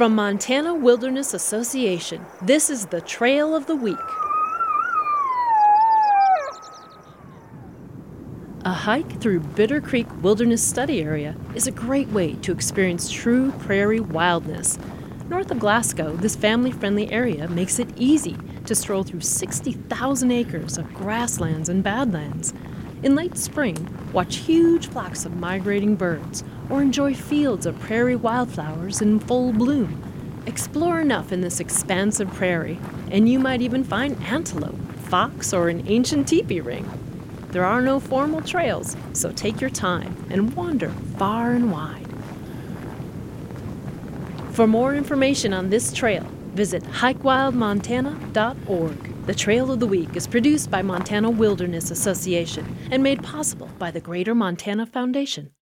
From Montana Wilderness Association, this is the Trail of the Week. A hike through Bitter Creek Wilderness Study Area is a great way to experience true prairie wildness. North of Glasgow, this family friendly area makes it easy to stroll through 60,000 acres of grasslands and badlands. In late spring, watch huge flocks of migrating birds or enjoy fields of prairie wildflowers in full bloom. Explore enough in this expansive prairie, and you might even find antelope, fox, or an ancient teepee ring. There are no formal trails, so take your time and wander far and wide. For more information on this trail, visit hikewildmontana.org. The Trail of the Week is produced by Montana Wilderness Association and made possible by the Greater Montana Foundation.